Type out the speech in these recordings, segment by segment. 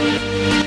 Bye.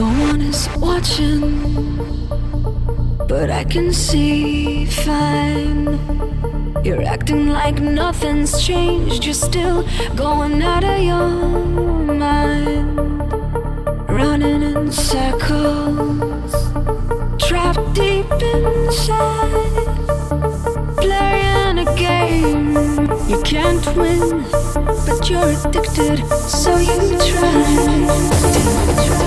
No one is watching, but I can see fine. You're acting like nothing's changed. You're still going out of your mind, running in circles, trapped deep inside, playing a game. You can't win, but you're addicted, so you try.